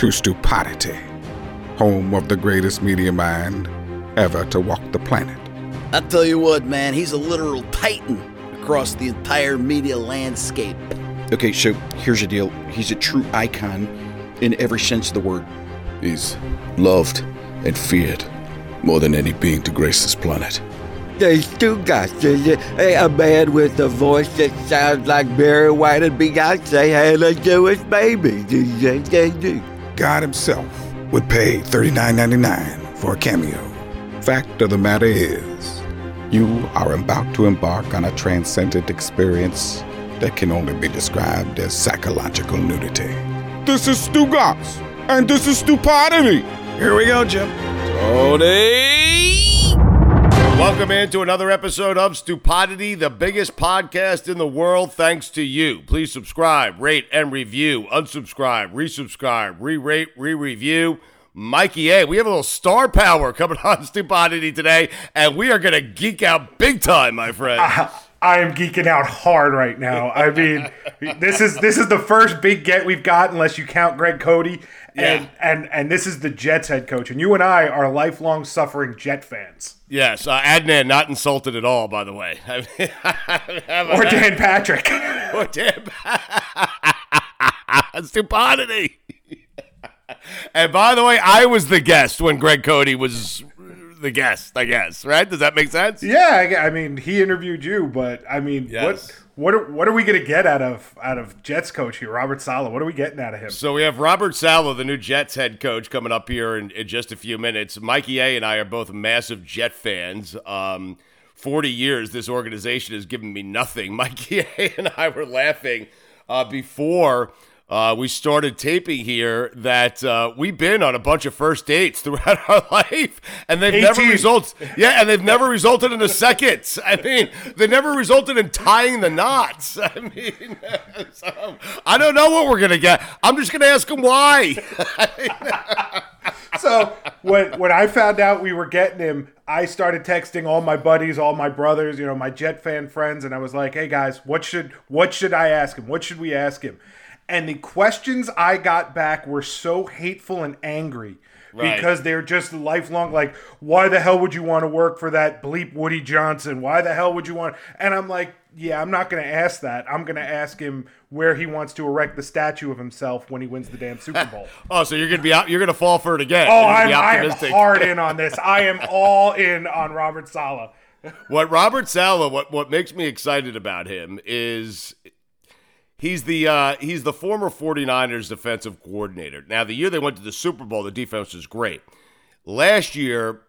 to Stupidity, home of the greatest media mind ever to walk the planet. I tell you what, man, he's a literal titan across the entire media landscape. Okay, so here's the deal. He's a true icon in every sense of the word. He's loved and feared more than any being to grace this planet. There's two guys. There's a, a man with a voice that sounds like Barry White and Beyonce had a Jewish baby. God himself would pay $39.99 for a cameo. Fact of the matter is, you are about to embark on a transcendent experience that can only be described as psychological nudity. This is Stugotz, and this is Stupidity. Here we go, Jim. Tony! Welcome into another episode of Stupidity, the biggest podcast in the world, thanks to you. Please subscribe, rate, and review. Unsubscribe, resubscribe, re rate, re review. Mikey A, we have a little star power coming on Stupidity today, and we are going to geek out big time, my friend. I am geeking out hard right now. I mean, this is this is the first big get we've got, unless you count Greg Cote, Yeah. and and this is the Jets head coach, and you and I are lifelong suffering Jet fans, Yes, uh, Adnan not insulted at all, by the way. I mean, or Dan Patrick. or Dan. Stupidity. and by the way, I was the guest when Greg Cote was the guest. I guess, right? Does that make sense? yeah, I, I mean, he interviewed you, but I mean, Yes. what what are, what are we gonna get out of out of Jets coach here, Robert Saleh? What are we getting out of him? So we have Robert Saleh, the new Jets head coach, coming up here in, in just a few minutes. Mikey A and I are both massive Jet fans. Um, 40 years, this organization has given me nothing. Mikey A and I were laughing uh, before uh, we started taping here that uh, we've been on a bunch of first dates throughout our life, and they've never 18. resulted. Yeah, and they've never resulted in a second. I mean, they never resulted in tying the knots. I mean, so, I don't know what we're gonna get. I'm just gonna ask them why. so when when I found out we were getting him, I started texting all my buddies, all my brothers, you know, my Jet fan friends, and I was like, "Hey guys, what should what should I ask him? What should we ask him?" And the questions I got back were so hateful and angry Right. because they're just lifelong. Like, why the hell would you want to work for that bleep Woody Johnson? Why the hell would you want? And I'm like, yeah, I'm not going to ask that. I'm going to ask him where he wants to erect the statue of himself when he wins the damn Super Bowl. oh, so you're gonna be out? You're gonna fall for it again? Oh, I'm, be I am hard in on this. I am all in on Robert Saleh. What Robert Saleh, what what makes me excited about him is he's the uh, he's the former 49ers defensive coordinator. Now, the year they went to the Super Bowl, the defense was great. Last year,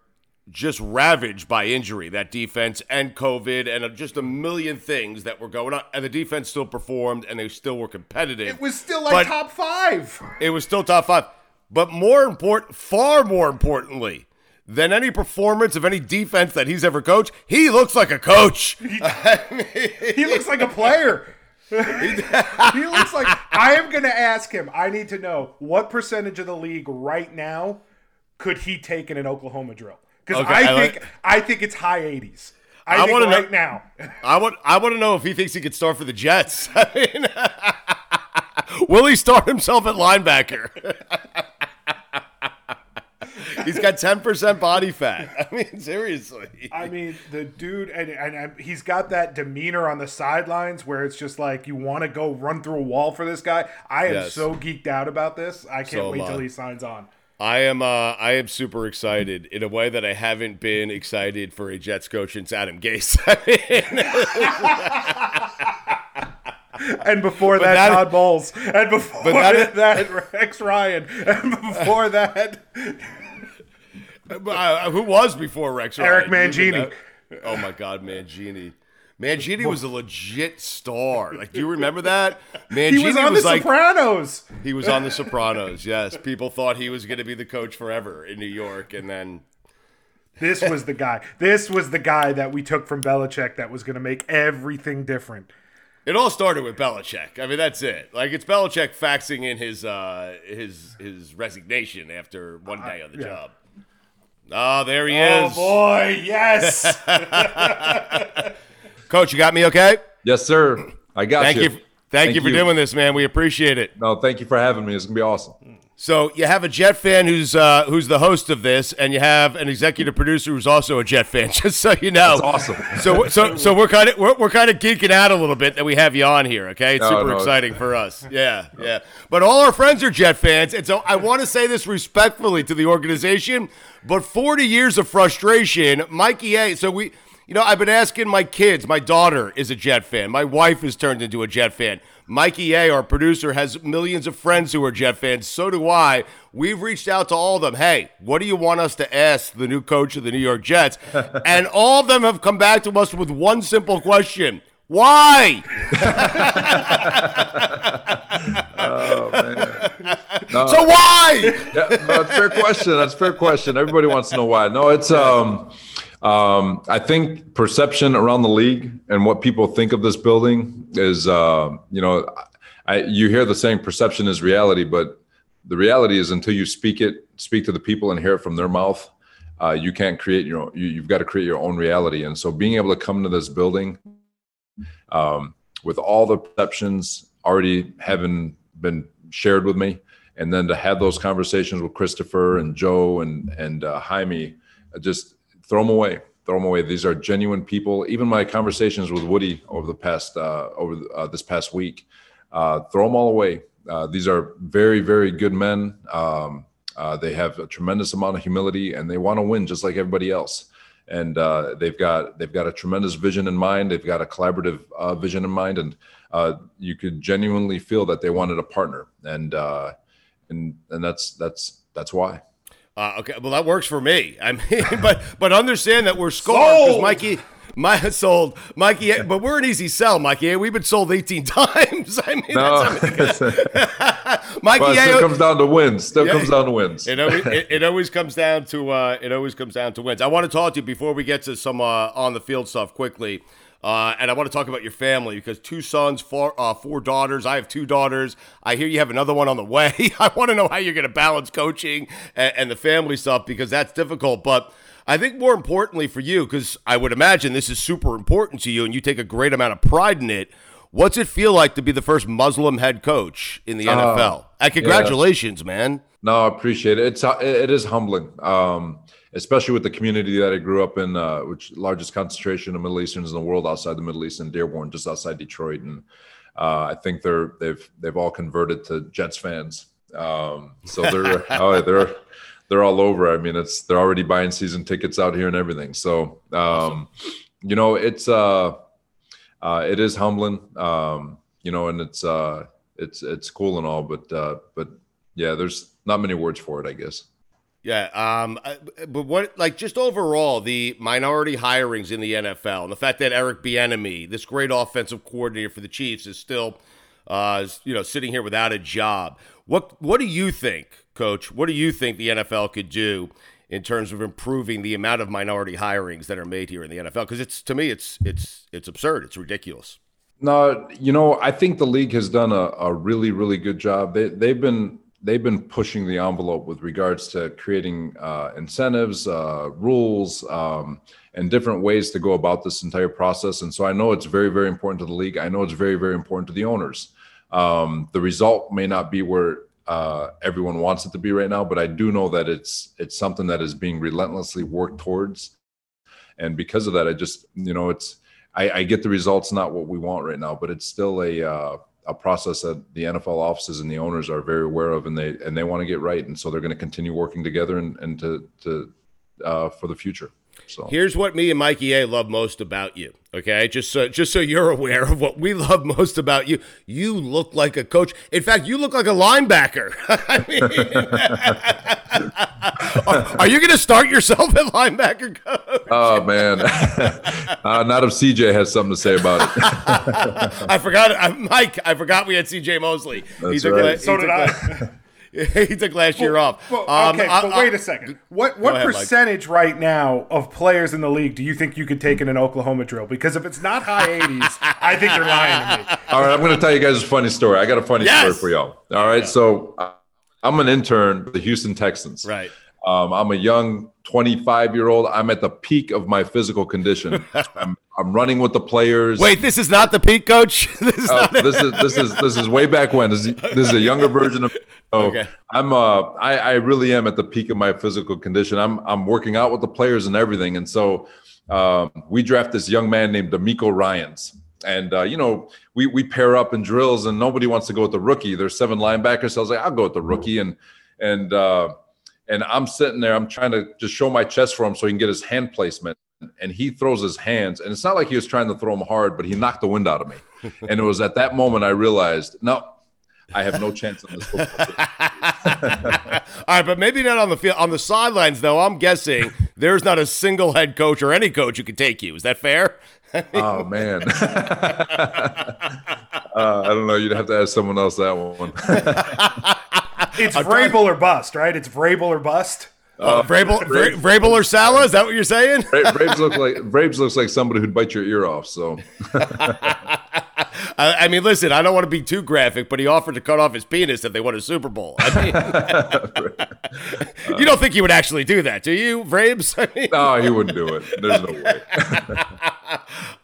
just ravaged by injury, that defense and COVID and just a million things that were going on. And the defense still performed and they still were competitive. It was still like top five. It was still top five. But more important, far more importantly, than any performance of any defense that he's ever coached, he looks like a coach. He looks like a player. He looks like I am going to ask him. I need to know what percentage of the league right now could he take in an Oklahoma drill? Because Okay, I, I think I think it's high 80s. I, I think wanna know- right now. I want I want to know if he thinks he could start for the Jets. I mean, will he start himself at linebacker? He's got ten percent body fat. I mean, seriously. I mean, the dude, and, and, and he's got that demeanor on the sidelines where it's just like you want to go run through a wall for this guy. I am Yes. so geeked out about this. I can't So wait till he signs on. I am uh, I am super excited in a way that I haven't been excited for a Jets coach since Adam Gase. I mean, And before that, that- Todd Bowles. And before that, that- Rex Ryan. And before that, uh, who was before Rex? Eric Ryan? Mangini. Oh my God, Mangini. Mangini was a legit star. Like, do you remember that? Mangini he was on The like Sopranos. he was on The Sopranos. Yes, people thought he was going to be the coach forever in New York, and then This was the guy. This was the guy that we took from Belichick that was going to make everything different. It all started with Belichick. I mean, that's it. Like it's Belichick faxing in his uh, his his resignation after one day on the yeah. job. Oh, there he Oh is. Oh boy, yes. Coach, you got me okay? Yes, sir. I got Thank you. you. Thank, Thank you for you. doing this, man. We appreciate it. No, thank you for having me. It's gonna be awesome. So you have a Jet fan who's uh, who's the host of this, and you have an executive producer who's also a Jet fan. Just so you know, That's awesome. So so so we're kind of we're, we're kind of geeking out a little bit that we have you on here. Okay, it's No, super no. exciting for us. Yeah, yeah. But all our friends are Jet fans, and so I want to say this respectfully to the organization. But 40 years of frustration, Mikey A. So we. You know, I've been asking my kids. My daughter is a Jet fan. My wife has turned into a Jet fan. Mikey A, our producer, has millions of friends who are Jet fans. So do I. We've reached out to all of them. Hey, what do you want us to ask the new coach of the New York Jets? and all of them have come back to us with one simple question. Why? So why? Yeah, no, that's fair question. That's a fair question. Everybody wants to know why. No, it's um, um, I think perception around the league and what people think of this building is, uh, you know, I you hear the saying perception is reality, but the reality is until you speak it, speak to the people and hear it from their mouth, uh, you can't create your own. You, you've got to create your own reality. And so, being able to come to this building um, with all the perceptions already having been shared with me, and then to have those conversations with Christopher and Joe and and uh, Jaime, just throw them away. Throw them away. These are genuine people. Even my conversations with Woody over the past uh, over uh, this past week, uh, throw them all away. Uh, these are very very good men. Um, uh, they have a tremendous amount of humility, and they want to win just like everybody else and uh, they've got they've got a tremendous vision in mind. They've got a collaborative vision in mind, and uh, you could genuinely feel that they wanted a partner, and uh, and and that's that's that's why. Uh, okay, well that works for me. I mean, but but understand that we're scored because Sold! Mikey, my sold Mikey, but we're an easy sell, Mikey. We've been sold eighteen times. I mean, No, that's Mikey. it still comes down to wins. Still Yeah. comes down to wins. It always, it, it always comes down to uh, it always comes down to wins. I want to talk to you before we get to some uh, on the field stuff quickly, uh, and I want to talk about your family because two sons, four uh, four daughters. I have two daughters. I hear you have another one on the way. I want to know how you're going to balance coaching and, and the family stuff because that's difficult. But I think more importantly for you, because I would imagine this is super important to you, and you take a great amount of pride in it. What's it feel like to be the first Muslim head coach in the NFL? And congratulations, man. No, I appreciate it. It's it is humbling, um, especially with the community that I grew up in, uh, which largest concentration of Middle Easterns in the world outside the Middle East in Dearborn, just outside Detroit, and uh, I think they're they've they've all converted to Jets fans. Um, so they're oh, they're they're all over. I mean, it's they're already buying season tickets out here and everything. So um, you know, it's uh, uh, it is humbling, um, you know, and it's uh, it's it's cool and all, but uh, but yeah, there's not many words for it, I guess. Yeah, um, but what like just overall the minority hirings in the NFL and the fact that Eric Bieniemy, this great offensive coordinator for the Chiefs, is still, uh, you know, sitting here without a job. What what do you think, Coach? What do you think the NFL could do in terms of improving the amount of minority hirings that are made here in the NFL? Because it's to me, it's it's it's absurd. It's ridiculous. No, you know, I think the league has done a, a really, really good job. They, they've been they've been pushing the envelope with regards to creating uh, incentives, uh, rules, um, and different ways to go about this entire process. And so I know it's very, very important to the league. I know it's very, very important to the owners. Um, the result may not be where uh, everyone wants it to be right now, but I do know that it's it's something that is being relentlessly worked towards. And because of that, I just you know it's I, I get the results not what we want right now, but it's still a uh, a process that the NFL offices and the owners are very aware of, and they and they want to get right, and so they're going to continue working together and and to to uh, for the future. So here's what me and Mikey A love most about you. Okay, just so just so you're aware of what we love most about you. You look like a coach. In fact, you look like a linebacker. I mean, are, are, you going to start yourself at linebacker coach? Oh man, uh, not if CJ has something to say about it. I forgot, uh, Mike. I forgot we had CJ Mosley. That's He's right. so did I. he took last year well, off. Well, um, okay, I, but wait a second. What what ahead, percentage Mike. right now of players in the league do you think you could take in an Oklahoma drill? Because if it's not high 80s, I think you're lying to me. All right, I'm going to tell you guys a funny story. I got a funny yes! story for y'all. All right, yeah. so uh, I'm an intern with the Houston Texans. Right. Um, I'm a young 25 year old. I'm at the peak of my physical condition. I'm, I'm, running with the players. Wait, this is not the peak, coach. this, is uh, this is this is this is way back when. This is, this is a younger version of. Oh, okay. I'm uh, I, I really am at the peak of my physical condition. I'm I'm working out with the players and everything, and so um, we draft this young man named DeMeco Ryans. And uh, you know, we we pair up in drills, and nobody wants to go with the rookie. There's seven linebackers, so I was like, I'll go with the rookie, and and uh, and I'm sitting there, I'm trying to just show my chest for him so he can get his hand placement. And he throws his hands, and it's not like he was trying to throw them hard, but he knocked the wind out of me. and it was at that moment I realized, no, I have no chance on this football All right, but maybe not on the field. On the sidelines, though, I'm guessing there's not a single head coach or any coach who can take you. Is that fair? Oh man, uh, I don't know. You'd have to ask someone else that one it's Vrabel or bust, right? It's Vrabel or bust. Uh, Vrabel, Vrabel, Vrabel or Saleh? Is that what you're saying? Vrabes looks like Vrabes looks like somebody who'd bite your ear off. So, I, mean, listen, I don't want to be too graphic, but he offered to cut off his penis if they won a Super Bowl. I mean, you don't think he would actually do that, do you, Vrabes? I mean, no, he wouldn't do it. There's no way.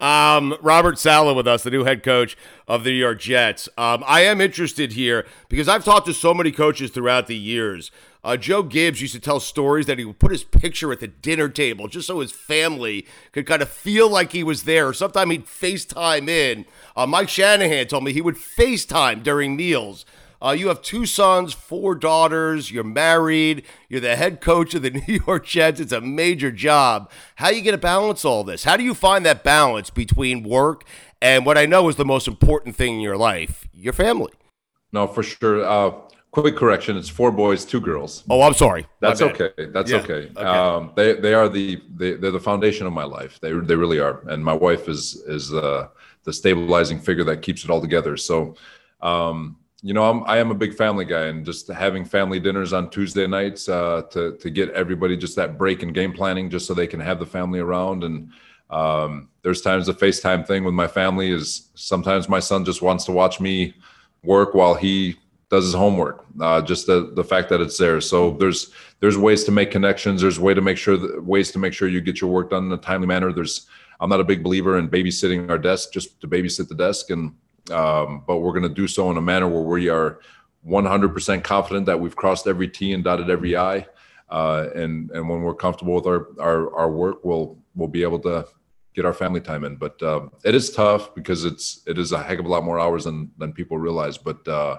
um, Robert Saleh with us, the new head coach of the New York Jets. Um, I am interested here because I've talked to so many coaches throughout the years. Uh, Joe Gibbs used to tell stories that he would put his picture at the dinner table just so his family could kind of feel like he was there. Sometimes he'd FaceTime in. Uh, Mike Shanahan told me he would FaceTime during meals. Uh, you have two sons, four daughters. You're married. You're the head coach of the New York Jets. It's a major job. How you going to balance all this? How do you find that balance between work and what I know is the most important thing in your life, your family? No, for sure. Uh, quick correction: it's four boys, two girls. Oh, I'm sorry. That's okay. That's yeah. okay. okay. Um, they they are the they, they're the foundation of my life. They they really are. And my wife is is uh, the stabilizing figure that keeps it all together. So. Um, you know, I'm I am a big family guy, and just having family dinners on Tuesday nights uh, to to get everybody just that break in game planning, just so they can have the family around. And um, there's times the FaceTime thing with my family is sometimes my son just wants to watch me work while he does his homework. Uh, just the the fact that it's there. So there's there's ways to make connections. There's way to make sure that, ways to make sure you get your work done in a timely manner. There's I'm not a big believer in babysitting our desk just to babysit the desk and um, but we're going to do so in a manner where we are 100% confident that we've crossed every T and dotted every I. Uh, and and when we're comfortable with our, our our work, we'll we'll be able to get our family time in. But um, it is tough because it's it is a heck of a lot more hours than than people realize. But uh,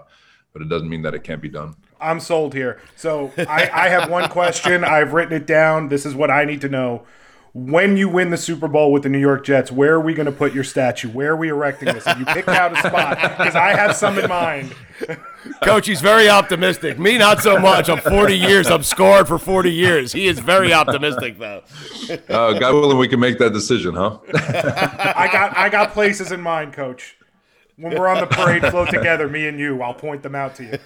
but it doesn't mean that it can't be done. I'm sold here. So I, I have one question. I've written it down. This is what I need to know when you win the Super Bowl with the New York Jets, where are we going to put your statue? Where are we erecting this? Have you picked out a spot? Because I have some in mind. Coach, he's very optimistic. Me, not so much. I'm 40 years. I'm scored for 40 years. He is very optimistic, though. Uh, God willing, we can make that decision, huh? I got I got places in mind, Coach. When we're on the parade float together, me and you, I'll point them out to you.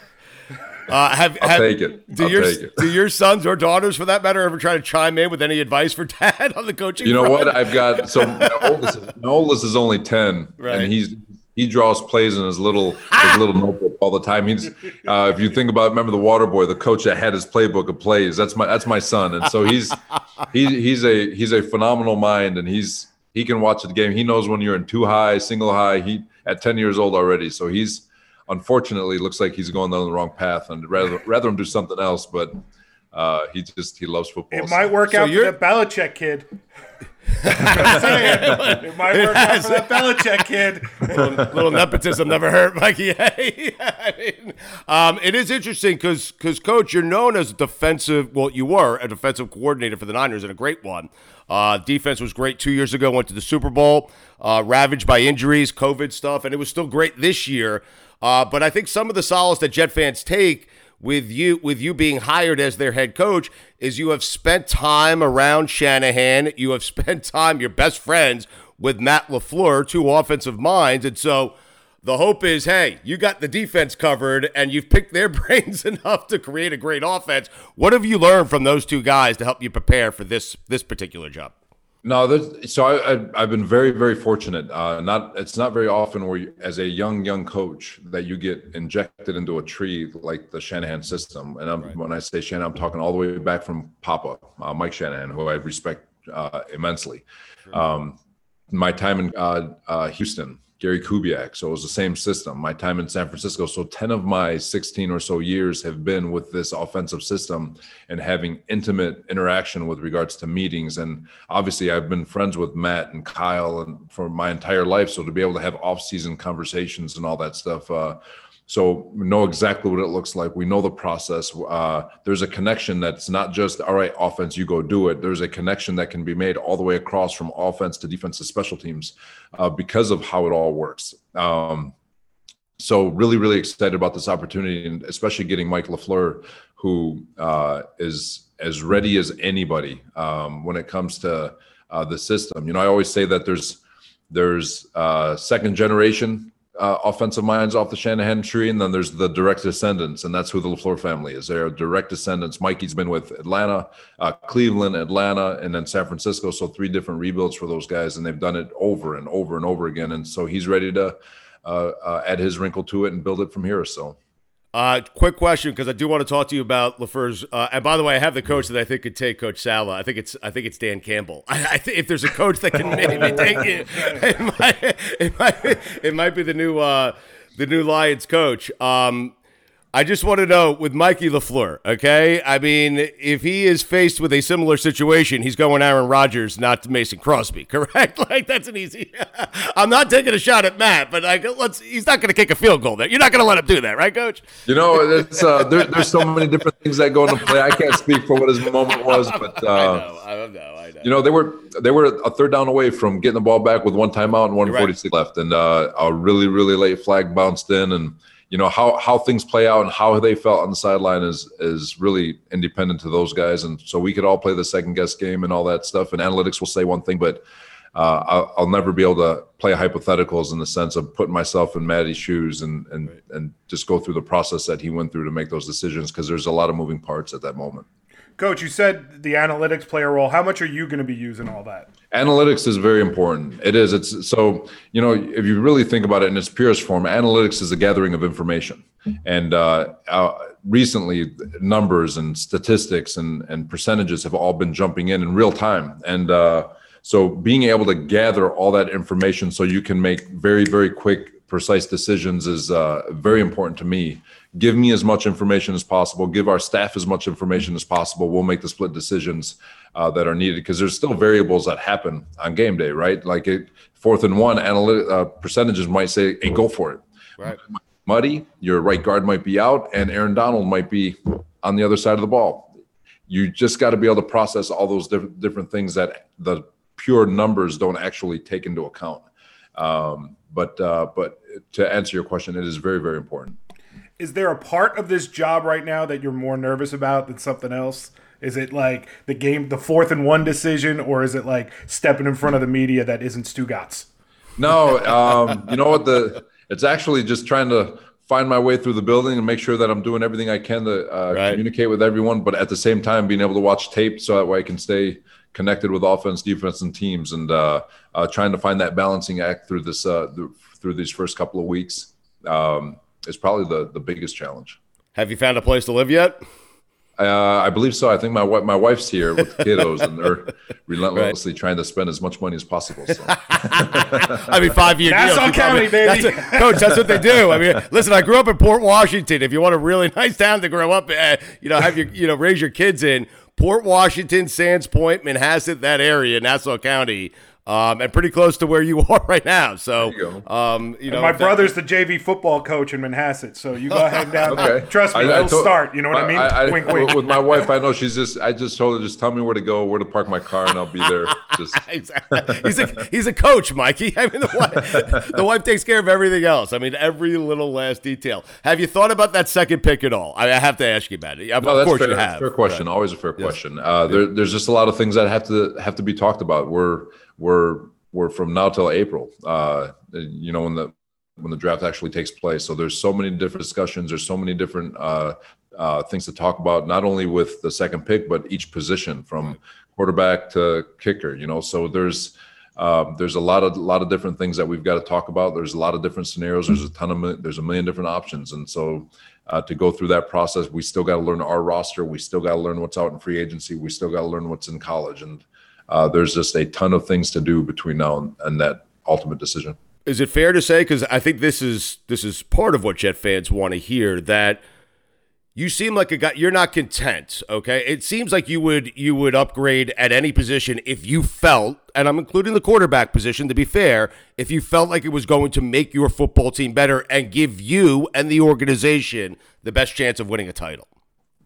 Uh, have, I'll have, take it. Do I'll your take it. do your sons or daughters, for that matter, ever try to chime in with any advice for dad on the coaching? You know front? what? I've got so my oldest, my oldest is only ten, right. and he's he draws plays in his little his little notebook all the time. He's uh, if you think about remember the water boy, the coach that had his playbook of plays. That's my that's my son, and so he's he, he's a he's a phenomenal mind, and he's he can watch the game. He knows when you're in two high, single high. He at 10 years old already, so he's unfortunately looks like he's going down the wrong path, and rather rather him do something else, but. Uh, he just he loves football. It might work so out for the Belichick kid. it might work out for that Belichick kid. little, little nepotism never hurt, Mikey. I mean, um, it is interesting because, because, coach, you're known as a defensive. Well, you were a defensive coordinator for the Niners and a great one. Uh, defense was great two years ago. Went to the Super Bowl, uh, ravaged by injuries, COVID stuff, and it was still great this year. Uh, but I think some of the solace that Jet fans take with you with you being hired as their head coach is you have spent time around Shanahan. You have spent time, your best friends, with Matt LaFleur, two offensive minds. And so the hope is, hey, you got the defense covered and you've picked their brains enough to create a great offense. What have you learned from those two guys to help you prepare for this this particular job? No, so I, have been very, very fortunate. Uh, not it's not very often where, you, as a young, young coach, that you get injected into a tree like the Shanahan system. And right. when I say Shanahan, I'm talking all the way back from Papa, uh, Mike Shanahan, who I respect uh, immensely. Sure. Um, my time in uh, uh, Houston, Gary Kubiak. So it was the same system. My time in San Francisco. So 10 of my 16 or so years have been with this offensive system and having intimate interaction with regards to meetings. And obviously, I've been friends with Matt and Kyle and for my entire life. So to be able to have off-season conversations and all that stuff uh, so we know exactly what it looks like. We know the process. Uh, there's a connection that's not just all right, offense, you go do it. There's a connection that can be made all the way across from offense to defense to special teams uh, because of how it all works. Um, so really, really excited about this opportunity, and especially getting Mike LaFleur, who uh, is as ready as anybody um, when it comes to uh, the system. You know, I always say that there's there's uh, second generation uh, offensive minds off the Shanahan tree, and then there's the direct descendants, and that's who the LaFleur family is. They're direct descendants. Mikey's been with Atlanta, uh, Cleveland, Atlanta, and then San Francisco. So three different rebuilds for those guys, and they've done it over and over and over again. And so he's ready to uh, uh add his wrinkle to it and build it from here. So uh, quick question, because I do want to talk to you about LaFleur's. Uh, and by the way, I have the coach that I think could take Coach Saleh. I think it's I think it's Dan Campbell. I, I think if there's a coach that can maybe take it, it might, it might, it might be the new uh, the new Lions coach. Um, I just want to know with Mikey LaFleur, okay? I mean, if he is faced with a similar situation, he's going Aaron Rodgers, not Mason Crosby, correct? Like that's an easy. I'm not taking a shot at Matt, but like, let's. He's not going to kick a field goal there. You're not going to let him do that, right, Coach? You know, it's uh, there, there's so many different things that go into play. I can't speak for what his moment was, but uh, I know, I know, I know. You know, they were they were a third down away from getting the ball back with one timeout and 146 right. left, and uh, a really really late flag bounced in and you know how how things play out and how they felt on the sideline is is really independent to those guys and so we could all play the second guess game and all that stuff and analytics will say one thing but uh, I'll, I'll, never be able to play hypotheticals in the sense of putting myself in Maddie's shoes and and right. and just go through the process that he went through to make those decisions because there's a lot of moving parts at that moment. Coach, you said the analytics play a role. How much are you going to be using all that? Analytics is very important. It is. It's so you know if you really think about it in its purest form, analytics is a gathering of information. And uh, uh, recently, numbers and statistics and and percentages have all been jumping in in real time. And uh, so being able to gather all that information so you can make very very quick precise decisions is uh, very important to me give me as much information as possible give our staff as much information as possible we'll make the split decisions uh, that are needed because there's still variables that happen on game day right? Like it, fourth and one analytic uh, percentages might say hey go for it. Right. Muddy your right guard might be out and aaron donald might be on the other side of the ball. You just got to be able to process all those different different things that the pure numbers don't actually take into account. Um, but uh, but to answer your question it is very very important. Is there a part of this job right now that you're more nervous about than something else? Is it like the game, the fourth and one decision, or is it like stepping in front of the media that isn't Stugotz? No, um, you know what? The it's actually just trying to find my way through the building and make sure that I'm doing everything I can to uh, right. communicate with everyone, but at the same time being able to watch tape so that way I can stay connected with offense, defense, and teams, and uh, uh, trying to find that balancing act through this uh, through these first couple of weeks um, is probably the the biggest challenge. Have you found a place to live yet? Uh, I believe so. I think my my wife's here with the kiddos, and they're relentlessly right. trying to spend as much money as possible. So. I mean, five year Nassau deal. County, baby. That's a, coach, that's what they do. I mean, listen, I grew up in Port Washington. If you want a really nice town to grow up, uh, you know, have your you know raise your kids in. Port Washington, Sands Point, Manhasset, that area, Nassau County um, and pretty close to where you are right now. So, you, um, you know, and my brother's that, the JV football coach in Manhasset. So you go ahead down. okay. Trust me, I, he'll start. You know what I, I mean? I, wink, wink. With my wife, I know she's just. I just told her just tell me where to go, where to park my car, and I'll be there. Just he's a he's a coach, Mikey. I mean, the wife, the wife takes care of everything else. I mean, every little last detail. Have you thought about that second pick at all? I have to ask you about it. Of no, course fair, you have. Fair question. Right. Always a fair yes. question. Uh, there, there's just a lot of things that have to have to be talked about. We're we're we're from now till April. Uh, you know when the when the draft actually takes place. So there's so many different discussions. There's so many different uh, uh, things to talk about, not only with the second pick, but each position from quarterback to kicker. You know, so there's um, there's a lot of lot of different things that we've got to talk about. There's a lot of different scenarios. There's a ton of there's a million different options, and so uh, to go through that process, we still got to learn our roster. We still got to learn what's out in free agency. We still got to learn what's in college, and uh, there's just a ton of things to do between now and, and that ultimate decision. Is it fair to say? Because I think this is this is part of what Jet fans want to hear that you seem like a guy. You're not content. Okay, it seems like you would you would upgrade at any position if you felt, and I'm including the quarterback position to be fair, if you felt like it was going to make your football team better and give you and the organization the best chance of winning a title.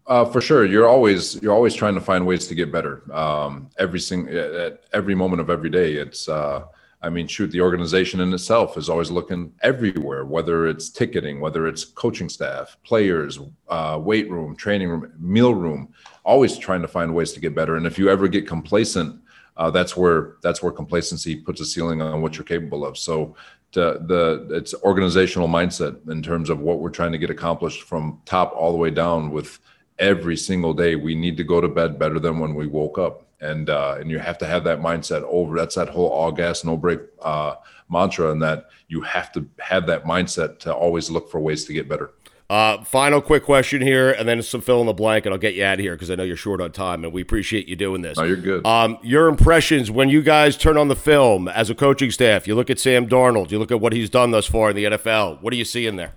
Uh, for sure, you're always you're always trying to find ways to get better. Um, every single at every moment of every day, it's. Uh, I mean, shoot, the organization in itself is always looking everywhere, whether it's ticketing, whether it's coaching staff, players, uh, weight room, training room, meal room, always trying to find ways to get better. And if you ever get complacent, uh, that's where that's where complacency puts a ceiling on what you're capable of. So to the it's organizational mindset in terms of what we're trying to get accomplished from top all the way down with every single day we need to go to bed better than when we woke up and uh, and you have to have that mindset over that's that whole all gas no brake uh, mantra and that you have to have that mindset to always look for ways to get better uh, final quick question here, and then some fill in the blank, and I'll get you out of here because I know you're short on time, and we appreciate you doing this. No, you're good. Um, your impressions when you guys turn on the film as a coaching staff, you look at Sam Darnold, you look at what he's done thus far in the NFL. What do you see in there?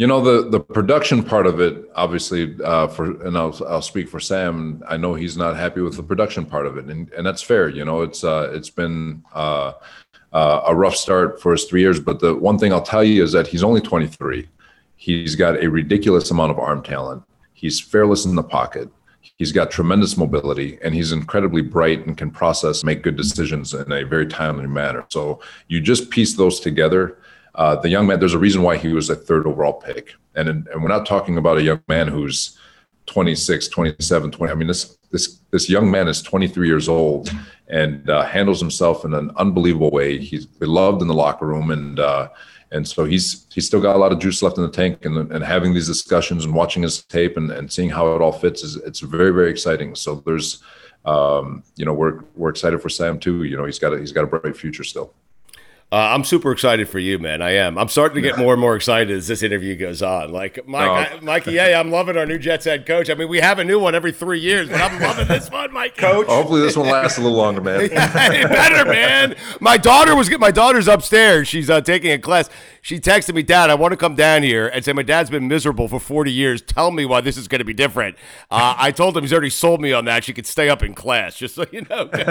You know the the production part of it, obviously, uh, for and I'll I'll speak for Sam. I know he's not happy with the production part of it, and and that's fair. You know, it's uh, it's been uh, uh, a rough start for his three years. But the one thing I'll tell you is that he's only 23. He's got a ridiculous amount of arm talent. He's fearless in the pocket. He's got tremendous mobility, and he's incredibly bright and can process, make good decisions in a very timely manner. So you just piece those together uh, the young man, there's a reason why he was a third overall pick. And, and we're not talking about a young man who's 26, 27, 20. I mean, this, this, this young man is 23 years old and uh, handles himself in an unbelievable way. He's beloved in the locker room. And, uh, and so he's, he's still got a lot of juice left in the tank and, and having these discussions and watching his tape and, and seeing how it all fits is it's very, very exciting. So there's, um, you know, we're, we're excited for Sam too. You know, he's got a, he's got a bright future still. Uh, I'm super excited for you, man. I am. I'm starting to get more and more excited as this interview goes on. Like, Mike, oh. I, Mikey, yeah, I'm loving our new Jets head coach. I mean, we have a new one every three years, but I'm loving this one, Mike. Coach, hopefully this one lasts a little longer, man. yeah, better, man. My daughter was my daughter's upstairs. She's uh, taking a class. She texted me, Dad, I want to come down here and say my dad's been miserable for 40 years. Tell me why this is going to be different. Uh, I told him he's already sold me on that. She could stay up in class, just so you know. Coach,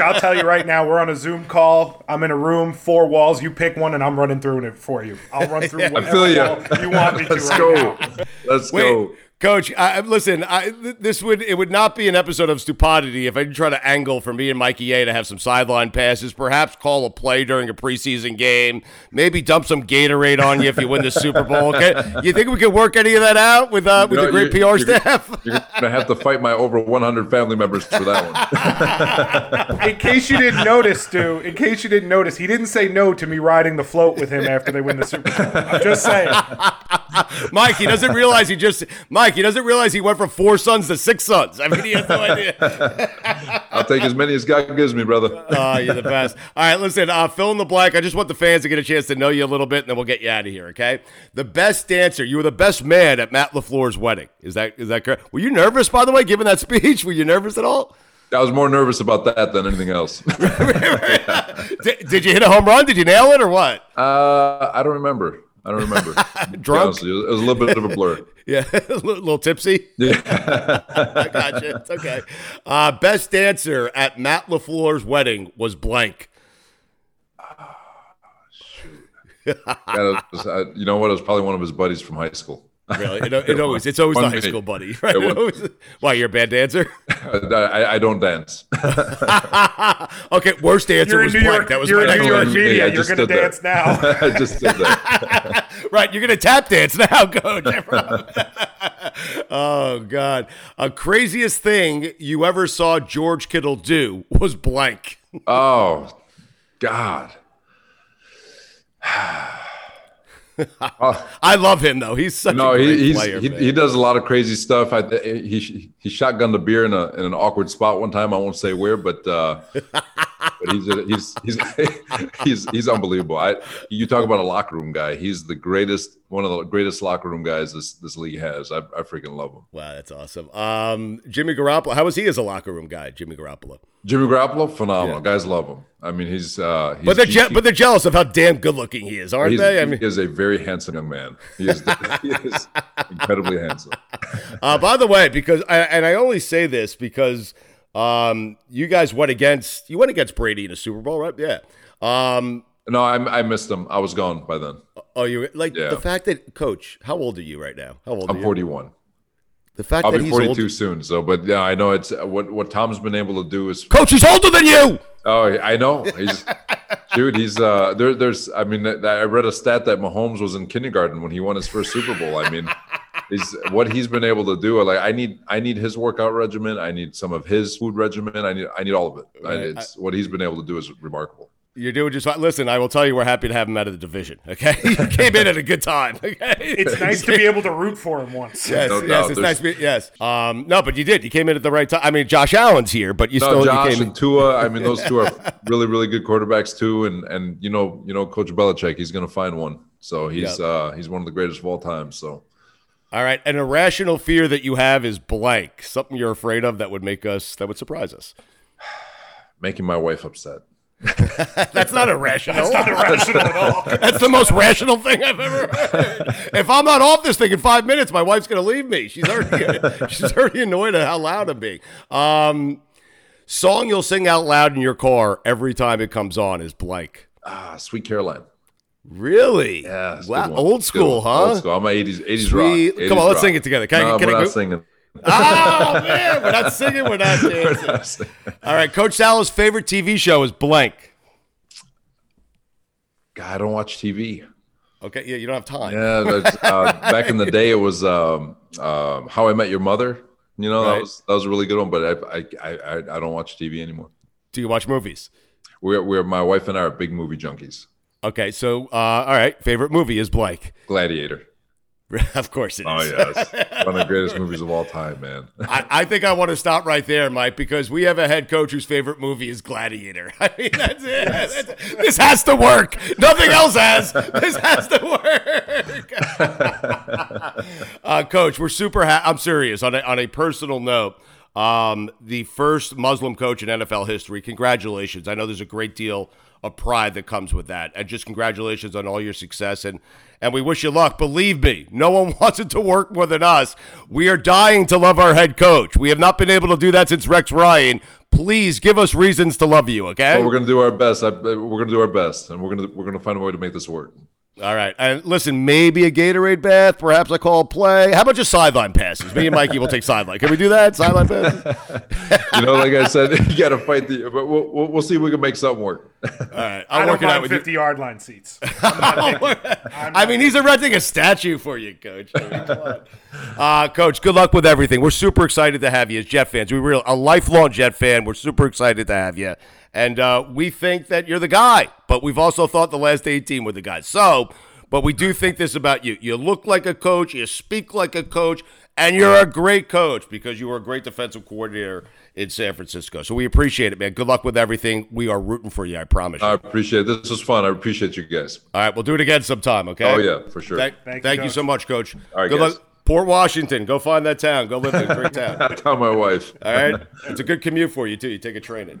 I'll tell you right now, we're on a Zoom call. I'm in a room, four walls. You pick one, and I'm running through it for you. I'll run through I feel you. you want me to. Let's right go. Now. Let's Wait, go. Coach, I, listen. I, this would it would not be an episode of stupidity if I didn't try to angle for me and Mikey A to have some sideline passes, perhaps call a play during a preseason game, maybe dump some Gatorade on you if you win the Super Bowl. Okay, you think we could work any of that out with uh, with no, the great you're, PR you're, staff? You're gonna have to fight my over 100 family members for that one. in case you didn't notice, Stu, in case you didn't notice, he didn't say no to me riding the float with him after they win the Super Bowl. I'm just saying. Mike, he doesn't realize he just Mike Blank. He doesn't realize he went from four sons to six sons. I mean, he has no idea. I'll take as many as God gives me, brother. Oh, you're the best. All right, listen, uh, fill in the blank. I just want the fans to get a chance to know you a little bit, and then we'll get you out of here. Okay? The best dancer. You were the best man at Matt Lafleur's wedding. Is that is that correct? Were you nervous, by the way, giving that speech? Were you nervous at all? I was more nervous about that than anything else. did, did you hit a home run? Did you nail it or what? Uh, I don't remember. I don't remember. Drunk? It was a little bit of a blur. Yeah, a little, tipsy. Yeah. I got you. It's okay. Uh, best dancer at Matt Lafleur's wedding was blank. Yeah, it was, uh, you know what? It was probably one of his buddies from high school. Really, it, it always it's always the high school buddy, right? It It always- why you're a bad dancer? I, I don't dance. okay, worst dancer You're was New blank. York. That was You're my in next New York media. Yeah, You're just gonna did that. dance now. I just did that. right, you're gonna tap dance now, coach. I promise. oh God, a craziest thing you ever saw George Kittle do was blank. Oh, God. I love him though. He's such No, a he, player. he, he does a lot of crazy stuff. I, he he shotgunned a beer in a in an awkward spot one time. I won't say where, but uh, but he's a, he's he's he's he's unbelievable. I you talk about a locker room guy. He's the greatest, one of the greatest locker room guys this this league has. I, I freaking love him. Wow, that's awesome. Um, Jimmy Garoppolo. How was he as a locker room guy? Jimmy Garoppolo. Jimmy Garoppolo, phenomenal. Yeah. Guys love him. I mean, he's uh, he's, But they're he- but they're jealous of how damn good looking he is, aren't they? I mean, he is a very handsome young man. He is, he is incredibly handsome. uh, by the way, because I, and I only say this because um, you guys went against you went against Brady in a Super Bowl, right? Yeah. Um, No, I, I missed him. I was gone by then. oh, you like Yeah. the fact that Coach? How old are you right now? How old? I'm you? 41. The fact I'll that be he's 42 old. soon. So, but yeah, I know it's what what Tom's been able to do is. Coach, he's older than you. Oh, I know. He's dude. He's uh. There, there's. I mean, I read a stat that Mahomes was in kindergarten when he won his first Super Bowl. I mean, he's what he's been able to do. Like, I need I need his workout regimen. I need some of his food regimen. I need I need all of it. I- Right. It's what he's been able to do is remarkable. You're doing just fine. Listen, I will tell you, we're happy to have him out of the division. Okay, he came in at a good time. Okay, It's nice to be able to root for him once. Yes, No yes, it's There's- nice to be. Yes, um, no, but you did. You came in at the right time. I mean, Josh Allen's here, but you No, still Josh you came. and Tua. I mean, those two are really, really good quarterbacks too. And and you know, you know, Coach Belichick, he's going to find one. So he's Yep. uh he's one of the greatest of all time. So All right, an irrational fear that you have is blank. Something you're afraid of that would make us that would surprise us. making my wife upset. That's not irrational. That's not irrational at all. That's the most rational thing I've ever heard. If I'm not off this thing in five minutes, my wife's gonna leave me. She's already she's already annoyed at how loud I'm being. Um, song you'll sing out loud in your car every time it comes on is blank. Ah, Sweet Caroline. Really? Yeah, Wow. Old It's a good school, huh? Old school. I'm an 80s 80s Sweet- rock. Come on, 80s let's rock. sing it together. Can I- no, can I we're go- not singing. Oh man, we're not singing, we're not dancing. All right, Coach Sal's favorite TV show is blank. God, I don't watch TV. Okay, yeah, you don't have time. Yeah, uh, back in the day, it was um, um, How I Met Your Mother. You know, Right. that was that was a really good one. But I I, I I I don't watch TV anymore. Do you watch movies? We're we're my wife and I are big movie junkies. Okay, so uh, all right, favorite movie is blank. Gladiator. of course it is. Oh yes, one of the greatest movies of all time, man. I, I think I want to stop right there, Mike, because we have a head coach whose favorite movie is Gladiator. I mean, that's it. That's- this has to work. Nothing else has. This has to work. uh, coach, we're super. Ha- I'm serious. On a, on a personal note, um, the first Muslim coach in NFL history. Congratulations. I know there's a great deal of pride that comes with that, and just congratulations on all your success and. And we wish you luck. Believe me, no one wants it to work more than us. We are dying to love our head coach. We have not been able to do that since Rex Ryan. Please give us reasons to love you, okay? Well, we're gonna do our best. I, we're gonna do our best, and we're gonna we're gonna find a way to make this work. All right. And listen, maybe a Gatorade bath, perhaps a call play. How about just sideline passes? Me and Mikey will take sideline. Can we do that? Sideline passes? You know, like I said, you got to fight the. But we'll, we'll, we'll see if we can make something work. All right. I I'll don't it out mind with you. 50 yard line seats. I'm not picky. I'm I not mean, he's erecting a statue for you, Coach. I mean, come on. Uh, Coach, good luck with everything. We're super excited to have you as Jet fans. We real a lifelong Jet fan. We're super excited to have you, and uh, we think that you're the guy. But we've also thought the last 18 were the guys. So, but we do think this about you. You look like a coach. You speak like a coach. And you're a great coach because you were a great defensive coordinator in San Francisco. So we appreciate it, man. Good luck with everything. We are rooting for you. I promise. You. I appreciate it. This was fun. I appreciate you guys. All right, we'll do it again sometime. Okay. Oh yeah, for sure. Thank, Thank thank, you, you, so much, Coach. All right, Good guys. luck. Port Washington. Go find that town. Go live there. Great town. I tell my wife. All right. It's a good commute for you, too. You take a train in.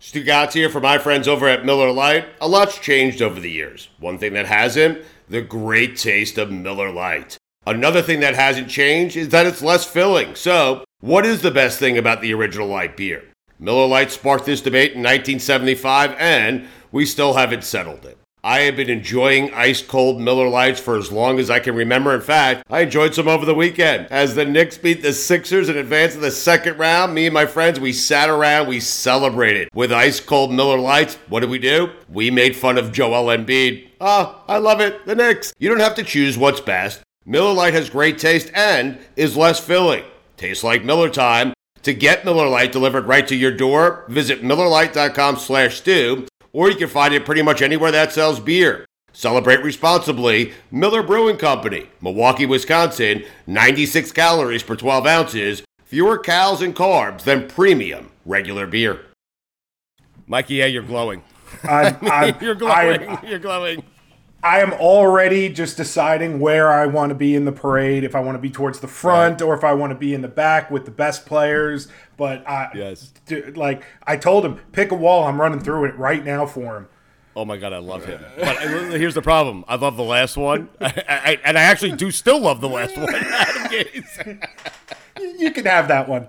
Stugotz here for my friends over at Miller Lite. A lot's changed over the years. One thing that hasn't, the great taste of Miller Lite. Another thing that hasn't changed is that it's less filling. So, what is the best thing about the original light beer? Miller Lite sparked this debate in 1975, and we still haven't settled it. I have been enjoying ice cold Miller Lites for as long as I can remember. In fact, I enjoyed some over the weekend. As the Knicks beat the Sixers in advance of the second round, me and my friends, we sat around, we celebrated with ice cold Miller Lites. What did we do? We made fun of Joel Embiid. Oh, I love it. The Knicks. You don't have to choose what's best. Miller Lite has great taste and is less filling. Tastes like Miller time. To get Miller Lite delivered right to your door, visit MillerLite.com slash stew, or you can find it pretty much anywhere that sells beer. Celebrate responsibly. Miller Brewing Company, Milwaukee, Wisconsin, 96 calories per 12 ounces, fewer calories and carbs than premium regular beer. Mikey, yeah, you're glowing. I'm, I'm, you're I glowing. am, you're glowing. I am already just deciding where I want to be in the parade. If I want to be towards the front or if I want to be in the back with the best players. But I, Yes. dude, like I told him, pick a wall. I'm running through it right now for him. Oh my god, I love him. But uh, here's the problem: I love the last one, I, I, and I actually do still love the last one. You can have that one.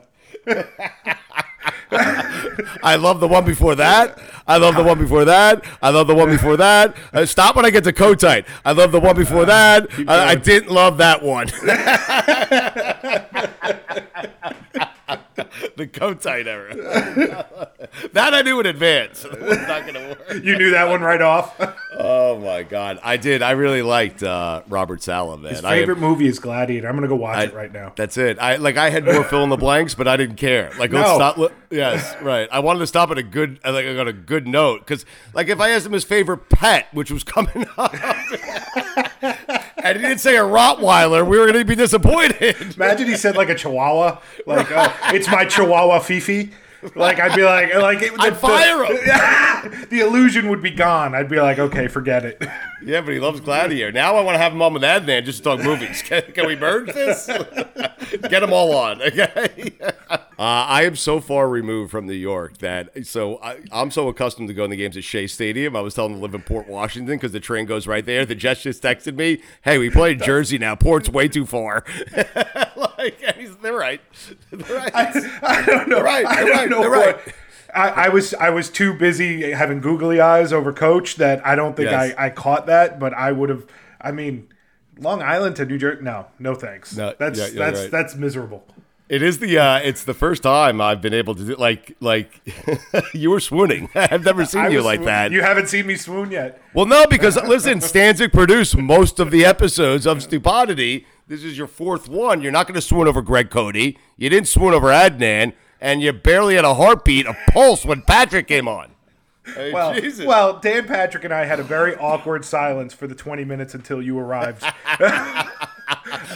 I love the one before that. I love the one before that. I love the one before that. Uh, stop when I get to Kotite. I love the one before that. I, I didn't love that one. the Kotite era. that I knew in advance. It not going to work. You knew that one right off. Oh my god, I did. I really liked uh, Robert Saleh, man. His I- favorite movie is Gladiator. I'm gonna go watch I- it right now. That's it. I like I had more fill in the blanks, but I didn't care. Like let's No. stop. let- yes, right. I wanted to stop at a good, uh, like got a good note, because like if I asked him his favorite pet, which was coming up, and he didn't say a Rottweiler, we were going to be disappointed. Imagine he said like a Chihuahua, like oh, it's my Chihuahua Fifi. Like I'd be like, like it, I'd fire him. the illusion would be gone. I'd be like, okay, forget it. Yeah, but he loves Gladiator. Now I want to have him on with Adnan just to talk movies. Can, can we merge this? Get them all on, okay? uh, I am so far removed from New York that so I, I'm so accustomed to going to games at Shea Stadium. I was telling them to live in Port Washington because the train goes right there. The Jets just texted me, "Hey, we play in Jersey now. Port's way too far." like he's, they're right. They're right. I don't know. They're right. They're don't right. Know what- right. I, I was I was too busy having googly eyes over coach that I don't think Yes. I, I caught that, but I would have. I mean, Long Island to New Jersey. No, no thanks. No, that's yeah, that's right. that's miserable. It is the uh, it's the first time I've been able to do like like you were swooning. I've never seen I you like swoon- that. You haven't seen me swoon yet. Well, no, because listen, Stanzik produced most of the episodes of Stupidity. This is your fourth one. You're not going to swoon over Greg Cote. You didn't swoon over Adnan, and you barely had a heartbeat, a pulse when Patrick came on. Hey, Well, Jesus. well, Dan Patrick and I had a very awkward silence for the 20 minutes until you arrived.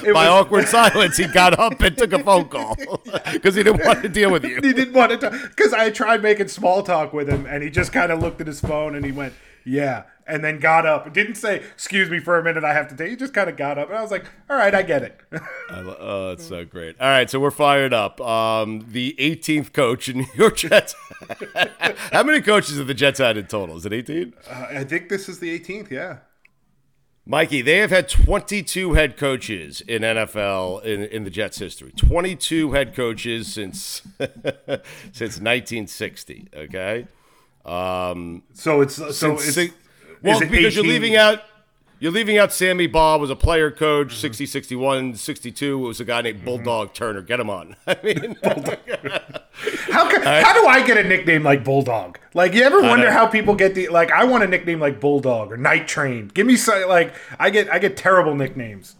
It by was- awkward silence, he got up and took a phone call because he didn't want to deal with you. he didn't want to because I tried making small talk with him, and he just kind of looked at his phone and he went, "Yeah," and then got up. Didn't say, "Excuse me for a minute, I have to take." He just kind of got up, and I was like, "All right, I get it." I oh, it's so great. All right, so we're fired up. Um, the 18th coach in New York Jets. How many coaches have the Jets had in total? Is it 18? Uh, I think this is the 18th. Yeah. Mikey, they have had 22 head coaches in NFL in, in the Jets history. 22 head coaches since since 1960. Okay. Um, So it's so it's six- well because you're leaving out you're leaving out Sammy Baugh was a player coach mm-hmm. 60 61 62 was a guy named mm-hmm. Bulldog Turner get him on I mean How ca- how do I get a nickname like Bulldog? Like you ever wonder how people get the like? I want a nickname like Bulldog or Night Train. Give me some like I get I get terrible nicknames.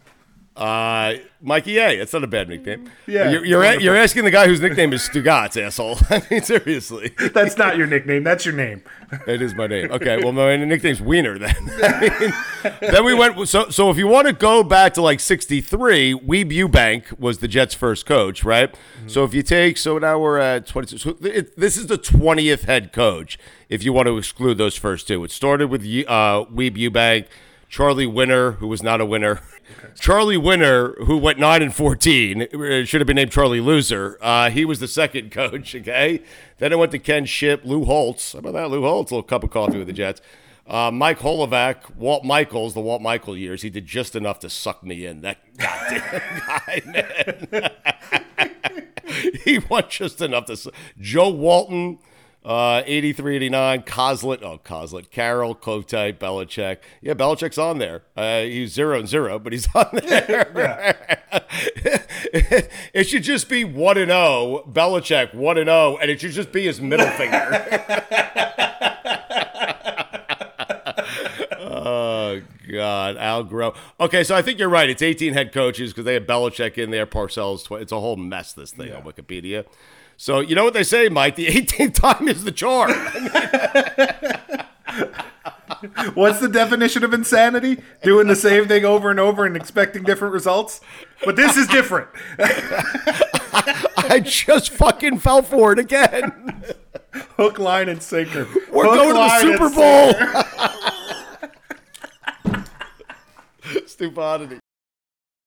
Uh, Mikey A. That's not a bad nickname. Yeah, you're you're, a- you're asking the guy whose nickname is Stugotz, asshole. I mean, seriously, That's not your nickname. That's your name. it is my name. Okay, well, my nickname's Wiener then. I mean, then we went. So, so if you want to go back to like '63, Weeb Eubank was the Jets' first coach, right? So if you take, so now we're at 22. So it, this is the 20th head coach. If you want to exclude those first two, it started with uh, Weeb Eubank. Charlie Winner, who was not a winner. Charlie Winner, who went 9 and 14, uh, should have been named Charlie Loser. Uh, he was the second coach, okay? Then it went to Ken Shipp, Lou Holtz. How about that? Lou Holtz, a little cup of coffee with the Jets. Uh, Mike Holovak, Walt Michaels, the Walt Michael years. He did just enough to suck me in. That goddamn guy, man. he won just enough to. Joe Walton, uh, 83, 89. Coslet, oh, Coslet. Carroll, Kotite, Belichick. Yeah, Belichick's on there. Uh, he's zero and zero, but he's on there. it should just be 1 and 0. Belichick, 1 and 0, and it should just be his middle finger. Oh God, Al Groh. Okay, so I think you're right. It's 18 head coaches because they have Belichick in there, Parcells. Tw- it's a whole mess. This thing on Wikipedia. So you know what they say, Mike? The 18th time is the charm. What's the definition of insanity? Doing the same thing over and over and expecting different results? But this is different. I just fucking fell for it again. Hook, line, and sinker. We're Hook, going to the Super Bowl. Stupidity.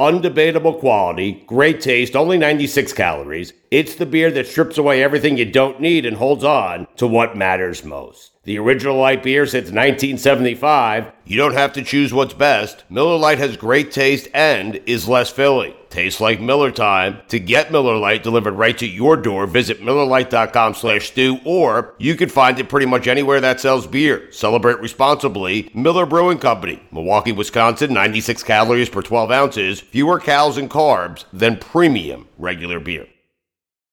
undebatable quality, great taste, only 96 calories. It's the beer that strips away everything you don't need and holds on to what matters most. The original light beer since 1975. You don't have to choose what's best. Miller Lite has great taste and is less filling. Tastes like Miller time. To get Miller Lite delivered right to your door, visit MillerLite.com slash stew, or you can find it pretty much anywhere that sells beer. Celebrate responsibly. Miller Brewing Company, Milwaukee, Wisconsin, 96 calories per 12 ounces, fewer calories and carbs than premium regular beer.